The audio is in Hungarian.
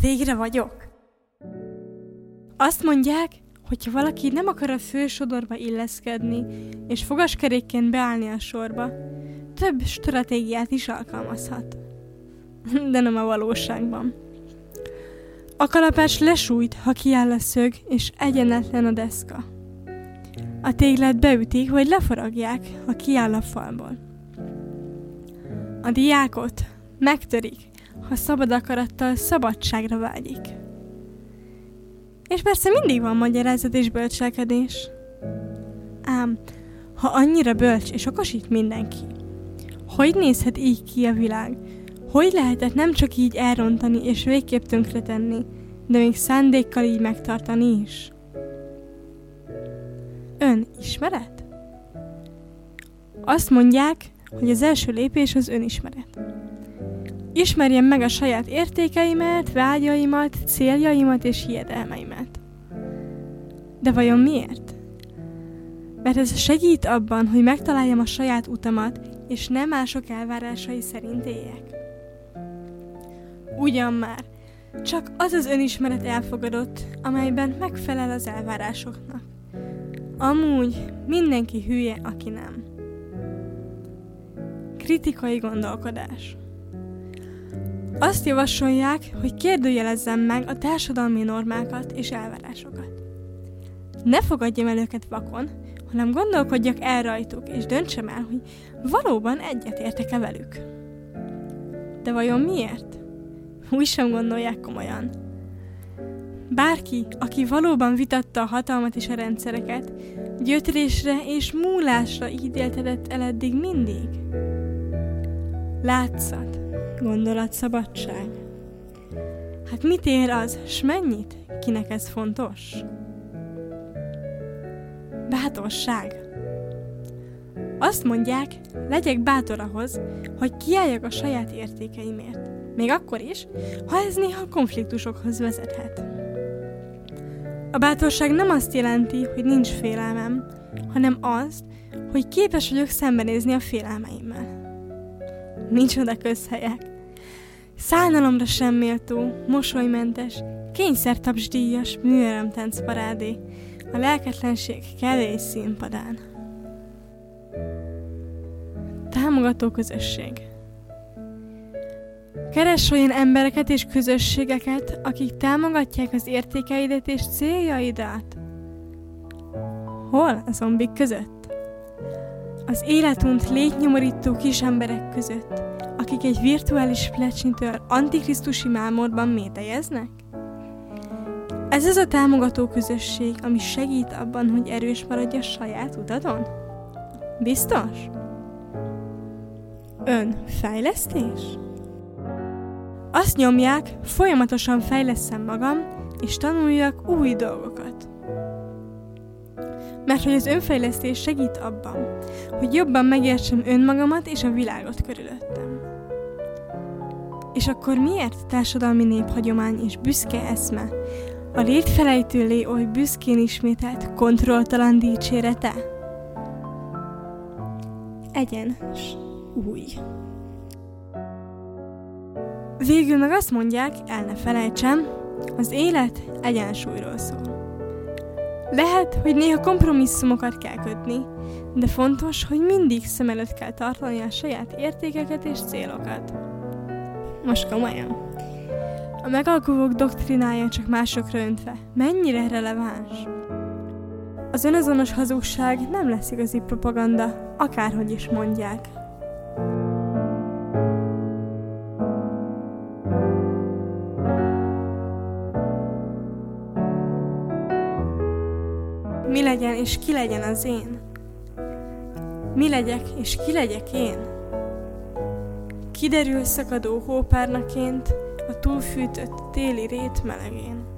végre vagyok. Azt mondják, hogyha valaki nem akar a fősodorba illeszkedni, és fogaskerékként beállni a sorba, több stratégiát is alkalmazhat. De nem a valóságban. A kalapács lesújt, ha kiáll a szög, és egyenletlen a deszka. A téglát beütik, vagy leforagják, ha kiáll a falból. A diákot megtörik, ha szabad akarattal szabadságra vágyik. És persze mindig van magyarázat és bölcselkedés. Ám, ha annyira bölcs és okos mindenki, hogy nézhet így ki a világ? Hogy lehetett nem csak így elrontani és végképp tönkretenni, de még szándékkal így megtartani is? Ön ismeret? Azt mondják, hogy az első lépés az önismeret. Ismerjem meg a saját értékeimet, vágyaimat, céljaimat és hiedelmeimet. De vajon miért? Mert ez segít abban, hogy megtaláljam a saját utamat, és nem mások elvárásai szerint éljek. Ugyan már, csak az az önismeret elfogadott, amelyben megfelel az elvárásoknak. Amúgy mindenki hülye, aki nem. Kritikai gondolkodás. Azt javasolják, hogy kérdőjelezzem meg a társadalmi normákat és elvárásokat. Ne fogadjam el őket vakon, hanem gondolkodjak el rajtuk, és döntsem el, hogy valóban egyetértek-e velük. De vajon miért? Úgy sem gondolják komolyan. Bárki, aki valóban vitatta a hatalmat és a rendszereket, gyötrésre és múlásra ítéltetett el eddig mindig. Látszat, gondolatszabadság. Hát mit ér az, s mennyit? Kinek ez fontos? Bátorság. Azt mondják, legyek bátor ahhoz, hogy kiálljak a saját értékeimért. Még akkor is, ha ez néha konfliktusokhoz vezethet. A bátorság nem azt jelenti, hogy nincs félelmem, hanem azt, hogy képes vagyok szembenézni a félelmeimmel. Nincs oda közhelyek. Szállalomra sem méltó, mosolymentes, kényszertapsdíjas műörömtánc parádé, a lelketlenség kevés színpadán. Támogató közösség Keres olyan embereket és közösségeket, akik támogatják az értékeidet és céljaidat. Hol a zombik között? Az életunt létnyomorító kis emberek között, akik egy virtuális plecsnitől antikrisztusi mámorban métejeznek? Ez az a támogató közösség, ami segít abban, hogy erős maradj a saját utadon? Biztos? Ön fejlesztés? Azt nyomják, folyamatosan fejleszem magam, és tanuljak új dolgokat. Mert hogy az önfejlesztés segít abban, hogy jobban megértsem önmagamat és a világot körülöttem. És akkor miért társadalmi néphagyomány és büszke eszme, a létfelejtő lé oly büszkén ismételt kontrolltalan dicsérete? Egyenes, új. Végül meg azt mondják, el ne felejtsem, az élet egyensúlyról szól. Lehet, hogy néha kompromisszumokat kell kötni, de fontos, hogy mindig szem előtt kell tartani a saját értékeket és célokat. Most komolyan. A megalkuvók doktrinája csak másokra öntve. Mennyire releváns? Az önazonos hazugság nem lesz igazi propaganda, akárhogy is mondják. Mi legyen és ki legyen az én? Mi legyek és ki legyek én? Kiderül szakadó hópárnaként a túlfűtött téli rét melegén.